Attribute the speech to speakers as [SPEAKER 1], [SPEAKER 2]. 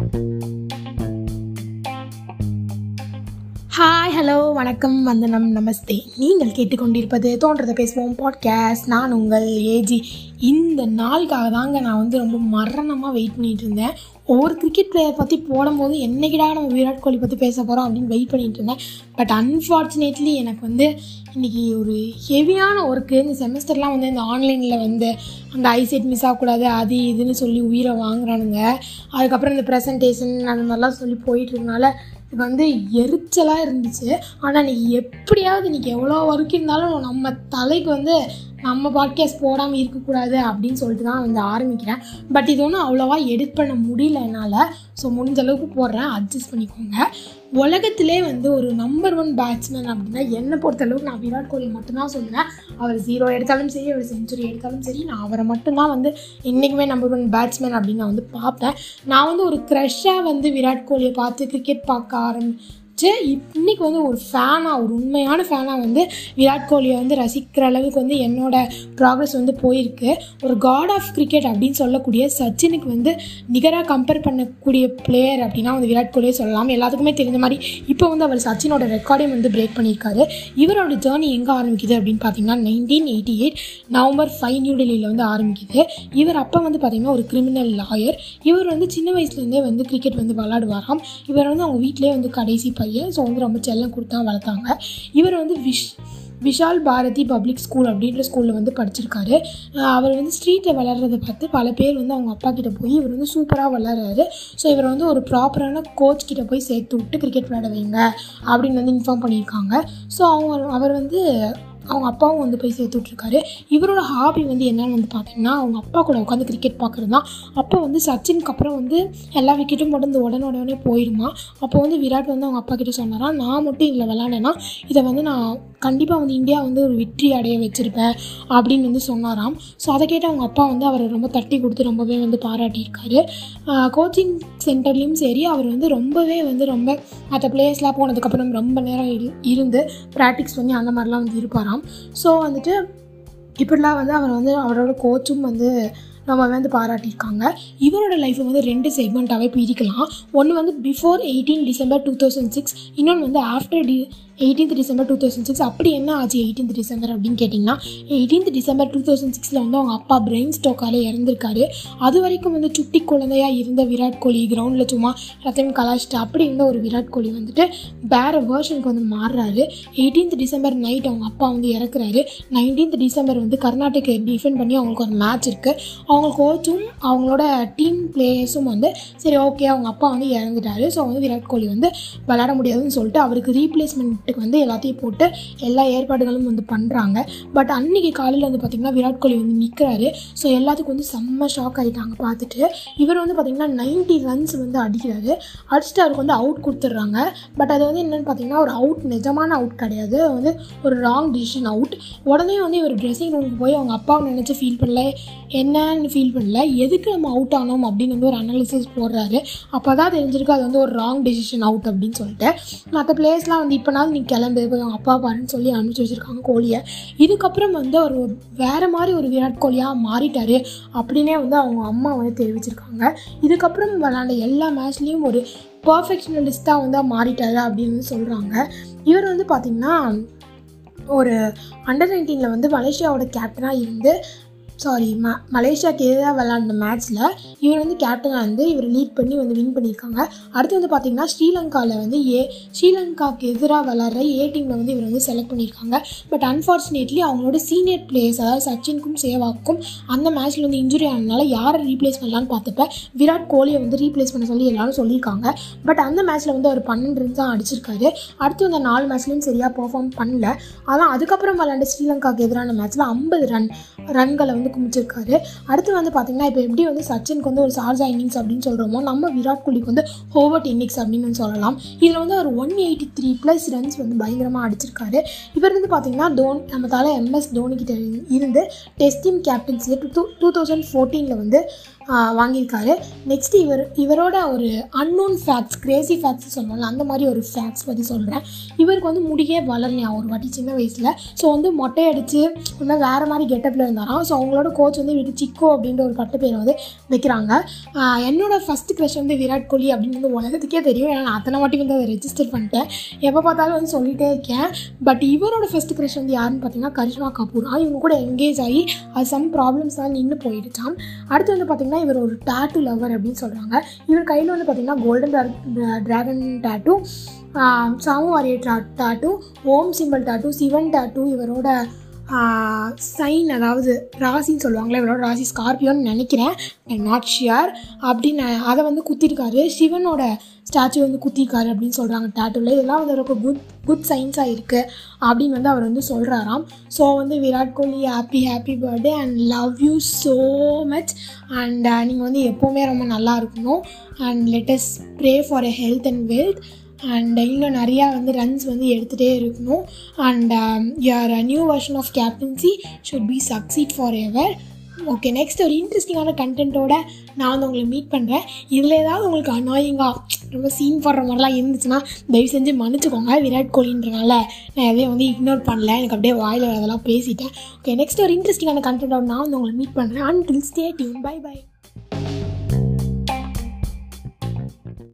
[SPEAKER 1] Bye. Hello வணக்கம் வந்தனம் நமஸ்தே. நீங்கள் கேட்டுக்கொண்டிருப்பது தோன்றதை பேசுவோம் பாட்காஸ்ட் நான் உங்கள் ஏஜி இந்த நாளுக்காக தாங்க நான் வந்து ரொம்ப மரணமாக வெயிட் பண்ணிட்டு இருந்தேன். ஒவ்வொரு கிரிக்கெட் பிளேயர் பற்றி போடும்போது என்னைக்கிடா நம்ம விராட் கோலி பற்றி பேச போகிறோம் அப்படின்னு வெயிட் பண்ணிட்டு இருந்தேன். பட் அன்ஃபார்ச்சுனேட்லி எனக்கு வந்து இன்றைக்கி ஒரு ஹெவியான ஒர்க்கு இந்த செமஸ்டர்லாம் வந்து இந்த ஆன்லைனில் வந்து அந்த ஐசெட் மிஸ் ஆகக்கூடாது அது இதுன்னு சொல்லி உயிரை வாங்குறானுங்க. அதுக்கப்புறம் இந்த ப்ரெசன்டேஷன் அந்த மாதிரிலாம் சொல்லி போயிட்டு இது வந்து எரிச்சலாக இருந்துச்சு. ஆனால் நீ எப்படியாவது இன்றைக்கி எவ்வளோ ஒர்க் இருந்தாலும் நம்ம தலைக்கு வந்து நம்ம பாட்காஸ்ட் போடாமல் இருக்கக்கூடாது அப்படின்னு சொல்லிட்டு தான் வந்து ஆரம்பிக்கிறேன். பட் இது ஒன்றும் அவ்வளோவா எடிட் பண்ண முடியல என்னால். ஸோ முடிஞ்ச அளவுக்கு போடுறேன். அட்ஜஸ்ட் பண்ணிக்கோங்க. உலகத்திலே வந்து ஒரு நம்பர் ஒன் பேட்ஸ்மேன் அப்படின்னா என்னை பொறுத்தளவுக்கு நான் விராட் கோலி மட்டும்தான் சொல்லுவேன். அவர் ஜீரோ எடுத்தாலும் சரி அவர் செஞ்சுரி எடுத்தாலும் சரி நான் அவரை மட்டும்தான் வந்து என்றைக்குமே நம்பர் ஒன் பேட்ஸ்மேன் அப்படின்னு நான் வந்து பார்ப்பேன். நான் வந்து ஒரு க்ரெஷ்ஷாக வந்து விராட் கோலியை பார்த்து கிரிக்கெட் பார்க்க வச்சு இன்னைக்கு வந்து ஒரு ஃபேனாக ஒரு உண்மையான ஃபேனாக வந்து விராட் கோலியை வந்து ரசிக்கிற அளவுக்கு வந்து என்னோட ப்ராக்ரஸ் வந்து போயிருக்கு. ஒரு காட் ஆஃப் கிரிக்கெட் அப்படின்னு சொல்லக்கூடிய சச்சினுக்கு வந்து நிகராக கம்பேர் பண்ணக்கூடிய பிளேயர் அப்படின்னா வந்து விராட் கோலியை சொல்லலாம். எல்லாத்துக்குமே தெரிஞ்ச மாதிரி இப்போ வந்து அவர் சச்சினோட ரெக்கார்டையும் வந்து பிரேக் பண்ணியிருக்காரு. இவரோட ஜேர்னி எங்கே ஆரம்பிக்குது அப்படின்னு பார்த்தீங்கன்னா nineteen eighty eight November five நியூடெல்லியில் வந்து ஆரம்பிக்குது. இவர் அப்போ வந்து பார்த்திங்கன்னா ஒரு கிரிமினல் லாயர் இவர் வந்து சின்ன வயசுலேருந்தே வந்து கிரிக்கெட் வந்து விளாடுவாராம் இவர் வந்து அவங்க வீட்டிலே வந்து கடைசி பை பையன் ஸோ வந்து ரொம்ப செல்லம் கொடுத்தா வளர்த்தாங்க? இவர் வந்து wish Vishal Bharathi public school அப்படின்ற ஸ்கூலில் வந்து படிச்சிருக்காரு. அவர் வந்து ஸ்ட்ரீட்டில் வளர்கிறத பார்த்து பல பேர் வந்து அவங்க அப்பா கிட்ட போய் இவர் வந்து சூப்பராக வளர்றாரு. ஸோ இவர் வந்து ஒரு ப்ராப்பரான கோச் கிட்ட போய் சேர்த்து விட்டு கிரிக்கெட் விளையாட வைங்க அப்படின்னு வந்து இன்ஃபார்ம் பண்ணியிருக்காங்க. ஸோ அவங்க அவர் வந்து அவங்க அப்பாவும் வந்து போய் சேர்த்து விட்ருக்காரு இவரோட ஹாபி வந்து என்னென்னு வந்து பார்த்தீங்கன்னா அவங்க அப்பா கூட உட்காந்து கிரிக்கெட் பார்க்குறது தான் அப்போ வந்து சச்சினுக்கு அப்புறம் வந்து எல்லா விக்கெட்டும் உடந்து உடனே உடனே போயிடுமா? அப்போ வந்து விராட் வந்து அவங்க அப்பா கிட்ட சொன்னாராம் நான் மட்டும் இதில் விளாண்டேன்னா இதை வந்து நான் கண்டிப்பாக வந்து இந்தியா வந்து ஒரு வெற்றி அடைய வச்சுருப்பேன் அப்படின்னு வந்து சொன்னாராம். ஸோ அதை கேட்டு அவங்க அப்பா வந்து அவரை ரொம்ப தட்டி கொடுத்து ரொம்பவே வந்து பாராட்டியிருக்காரு. கோச்சிங் சென்டர்லேயும் சரி அவர் வந்து ரொம்பவே வந்து ரொம்ப மற்ற பிளேயர்ஸ்லாம் போனதுக்கப்புறம் ரொம்ப நேரம் இரு இருந்து ப்ராக்டிக்ஸ் பண்ணி அந்த மாதிரிலாம் வந்து இருப்பாராம். ஸோ வந்துட்டு இப்படிலாம் வந்து அவர் வந்து அவரோட கோச்சும் வந்து நம்ம வந்து பாராட்டியிருக்காங்க. இவரோட லைஃப்பை வந்து ரெண்டு செக்மெண்ட்டாகவே பிரிக்கலாம். ஒன்று வந்து before eighteen December two thousand six இன்னொன்று வந்து after the eighteenth December two thousand six அப்படி என்ன ஆச்சு எயிட்டீன்த் டிசம்பர் அப்படின்னு கேட்டிங்கன்னா எயிட்டீன்த் டிசம்பர் டூ தௌசண்ட் சிக்ஸில் வந்து அவங்க அப்பா பிரெயின் ஸ்டோக்கால் இறந்துருக்காரு. அது வரைக்கும் வந்து சுட்டி குழந்தையாக இருந்த விராட் கோலி கிரவுண்டில் சும்மா எல்லாத்தையும் கலாச்சிட்டு அப்படி இருந்த ஒரு விராட் கோலி வந்துட்டு வேறு வேர்ஷனுக்கு வந்து மாறுறாரு. எயிட்டீன்த் டிசம்பர் நைட் அவங்க அப்பா வந்து இறக்குறாரு. நைன்டீன்த் டிசம்பர் வந்து கர்நாடகா டிஃபெண்ட் பண்ணி அவங்களுக்கு ஒரு மேட்ச் இருக்குது அவங்க கோச்சும் அவங்களோட டீம் பிளேயர்ஸும் வந்து சரி ஓகே அவங்க அப்பா வந்து இறந்துட்டாரு. ஸோ வந்து விராட் கோலி வந்து விளையாட முடியாதுன்னு சொல்லிட்டு அவருக்கு ரீப்ளேஸ்மெண்ட் ரீப்ளேஸ்மெண்ட்டுக்கு வந்து எல்லாத்தையும் போட்டு எல்லா ஏற்பாடுகளும் வந்து பண்ணுறாங்க பட் அன்னைக்கு காலையில் வந்து பார்த்திங்கன்னா விராட் கோலி வந்து நிற்கிறாரு ஸோ எல்லாத்துக்கும் வந்து செம்ம ஷாக் ஆகிட்டாங்க பார்த்துட்டு. இவர் வந்து பார்த்திங்கன்னா நைன்ட்டி ரன்ஸ் வந்து அடிக்கிறாரு. அடிச்சுட்டு அவருக்கு வந்து அவுட் கொடுத்துட்றாங்க. பட் அது வந்து என்னென்னு பார்த்தீங்கன்னா ஒரு அவுட் நிஜமான அவுட் கிடையாது. வந்து ஒரு ராங் டிசிஷன் அவுட் உடனே வந்து இவர் ட்ரெஸ்ஸிங் ரூமுக்கு போய் அவங்க அப்பாவை நினச்சி ஃபீல் பண்ணல. என்னன்னு ஃபீல் பண்ணல. எதுக்கு நம்ம அவுட் ஆனோம் அப்படின்னு வந்து ஒரு அனாலிசிஸ் போடுறாரு. அப்போ தான் தெரிஞ்சிருக்கு அது வந்து ஒரு ராங் டெசிஷன் அவுட் அப்படின்னு சொல்லிட்டு. மற்ற பிளேஸ்லாம் வந்து இப்போனாலும் நீ கிளம்பு அவங்க அப்பா பாருன்னு சொல்லி அனுப்பிச்சி வச்சுருக்காங்க கோலியை இதுக்கப்புறம் வந்து அவர் ஒரு வேறு மாதிரி ஒரு விராட் கோலியாக மாறிட்டார் அப்படின்னே வந்து அவங்க அம்மா வந்து தெரிவிச்சிருக்காங்க. இதுக்கப்புறம் விளாண்ட எல்லா மேட்ச்லேயும் ஒரு பர்ஃபெக்ஷனலிஸ்ட்டாக வந்து மாறிட்டார் அப்படின்னு சொல்கிறாங்க இவர் வந்து பார்த்திங்கன்னா ஒரு அண்டர் நைன்டீனில் வந்து மலேசியாவோட கேப்டனாக இருந்து சாரி ம மலேசியாவுக்கு எதிராக விளாண்ட மேட்ச்சில் இவர் வந்து கேப்டனாக வந்து இவர் லீட் பண்ணி வந்து வின் பண்ணியிருக்காங்க. அடுத்து வந்து பார்த்திங்கன்னா ஸ்ரீலங்காவில் வந்து ஏ ஸ்ரீலங்காவுக்கு எதிராக விளாட்ற ஏ டீமில் வந்து இவர் வந்து செலக்ட் பண்ணியிருக்காங்க. பட் அன்ஃபார்ச்சுனேட்லி அவங்களோட சீனியர் பிளேயர்ஸ் அதாவது சச்சினுக்கும் சேவாக்கும் அந்த மேட்ச்சில் வந்து இன்ஜுரி ஆனதுனால யாரை ரீப்ளேஸ் பண்ணலான்னு பார்த்தப்ப விராட் கோலியை வந்து ரீப்ளேஸ் பண்ண சொல்லி எல்லாரும் சொல்லியிருக்காங்க. பட் அந்த மேட்ச்சில் வந்து அவர் பன்னெண்டு ரன்ஸ் தான் அடிச்சிருக்காரு. அடுத்து அந்த நாலு மேட்ச்லையும் சரியாக பெர்ஃபார்ம் பண்ணல. ஆனால் அதுக்கப்புறம் விளாண்ட ஸ்ரீலங்காவுக்கு எதிரான மேட்ச்சில் ஐம்பது ரன் ரன்களை வந்து குமிச்சிருக்காரு. அடுத்து வந்து பார்த்திங்கன்னா இப்போ எப்படி வந்து சச்சினுக்கு வந்து ஒரு சார்ஜா இன்னிங்ஸ் அப்படின்னு சொல்கிறோமோ நம்ம விராட் கோலிக்கு வந்து ஹோவர்ட் இன்னிங்ஸ் அப்படின்னு சொல்லலாம். இதில் வந்து ஒரு one eighty three plus runs வந்து பயங்கரமாக அடிச்சிருக்காரு. இவர் வந்து பார்த்திங்கன்னா தோனி நம்ம தலை எம்எஸ் தோனி இருந்து டெஸ்ட் டீம் கேப்டன்சியை டூ டூ தௌசண்ட் ஃபோர்டீனில் வந்து வாங்கியிருக்காரு. நெக்ஸ்ட் இவர் இவரோட ஒரு அன்னோன் ஃபேக்ட்ஸ் கிரேசி ஃபேக்ட்ஸ் சொல்லணும்ல அந்த மாதிரி ஒரு ஃபேக்ட்ஸ் பற்றி சொல்கிறேன் இவருக்கு வந்து முடியே வளரலையா? ஒரு வாட்டி சின்ன வயசில். ஸோ வந்து மொட்டை அடித்து இன்னும் வேறு மாதிரி கெட்டப்பில் இருந்தாராம். ஸோ அவங்களோட கோச் வந்து விட்டு சிக்கோ அப்படின்ற ஒரு பட்டு பேரை வந்து வைக்கிறாங்க. என்னோடய ஃபஸ்ட் க்ரெஷ் வந்து விராட் கோலி அப்படின்னு வந்து உலகத்துக்கே தெரியும். ஏன்னா நான் அத்தனை வாட்டி வந்து அதை ரெஜிஸ்டர் பண்ணிட்டேன். எப்போ பார்த்தாலும் வந்து சொல்லிகிட்டே இருக்கேன். பட் இவரோட ஃபஸ்ட் க்ரெஷ் வந்து யாருன்னு பார்த்தீங்கன்னா கரிஷ்மா கபூர். இவங்க கூட எங்கேஜ் ஆகி அது சம் ப்ராப்ளம்ஸ் தான் நின்று போயிடுச்சான் அடுத்து வந்து பார்த்திங்கன்னா இவர் ஒரு டாட்டு லவர் அப்படின்னு சொல்கிறாங்க இவர் கையில் வந்து பார்த்திங்கன்னா golden dragon tattoo samurai warrior டா டாட்டு ஓம் சிம்பிள் டாட்டும் சிவன் டாட்டும் இவரோட சைன் அதாவது ராசின்னு சொல்லுவாங்களே இவரோட ராசி ஸ்கார்பியோன்னு நினைக்கிறேன். நாட் ஷியர் அப்படின்னு அதை வந்து குத்திருக்காரு. சிவனோட ஸ்டாச்சு வந்து குத்திருக்காரு அப்படின்னு சொல்கிறாங்க டேட்டூவில் இதெல்லாம் வந்து அவருக்கு குட் குட் சைன்ஸாக இருக்குது அப்படின்னு வந்து அவர் வந்து சொல்கிறாராம் ஸோ வந்து Virat Kohli happy happy birthday and love you so much and நீங்கள் வந்து எப்போவுமே ரொம்ப நல்லா இருக்கணும். And let's pray for a health and wealth and இன்னும் நிறையா வந்து ரன்ஸ் வந்து எடுத்துகிட்டே இருக்கணும். And your new version of captaincy should be succeed forever okay next ஒரு இன்ட்ரெஸ்டிங்கான கண்டென்ட்டோட நான் வந்து உங்களை மீட் பண்ணுறேன் இதில் ஏதாவது உங்களுக்கு அனாயிங்காக ரொம்ப சீன் போடுற மாதிரிலாம் இருந்துச்சுன்னா தயவு செஞ்சு மன்னிச்சுக்கோங்க விராட் கோலின்றனால. நான் எதையும் வந்து இக்னோர் பண்ணல எனக்கு அப்படியே வாயில் அதெல்லாம் பேசிட்டேன். ஓகே நெக்ஸ்ட் ஒரு இன்ட்ரெஸ்டிங்கான கண்டென்ட்டோட நான் வந்து உங்களை மீட் பண்ணுறேன் and stay tuned bye bye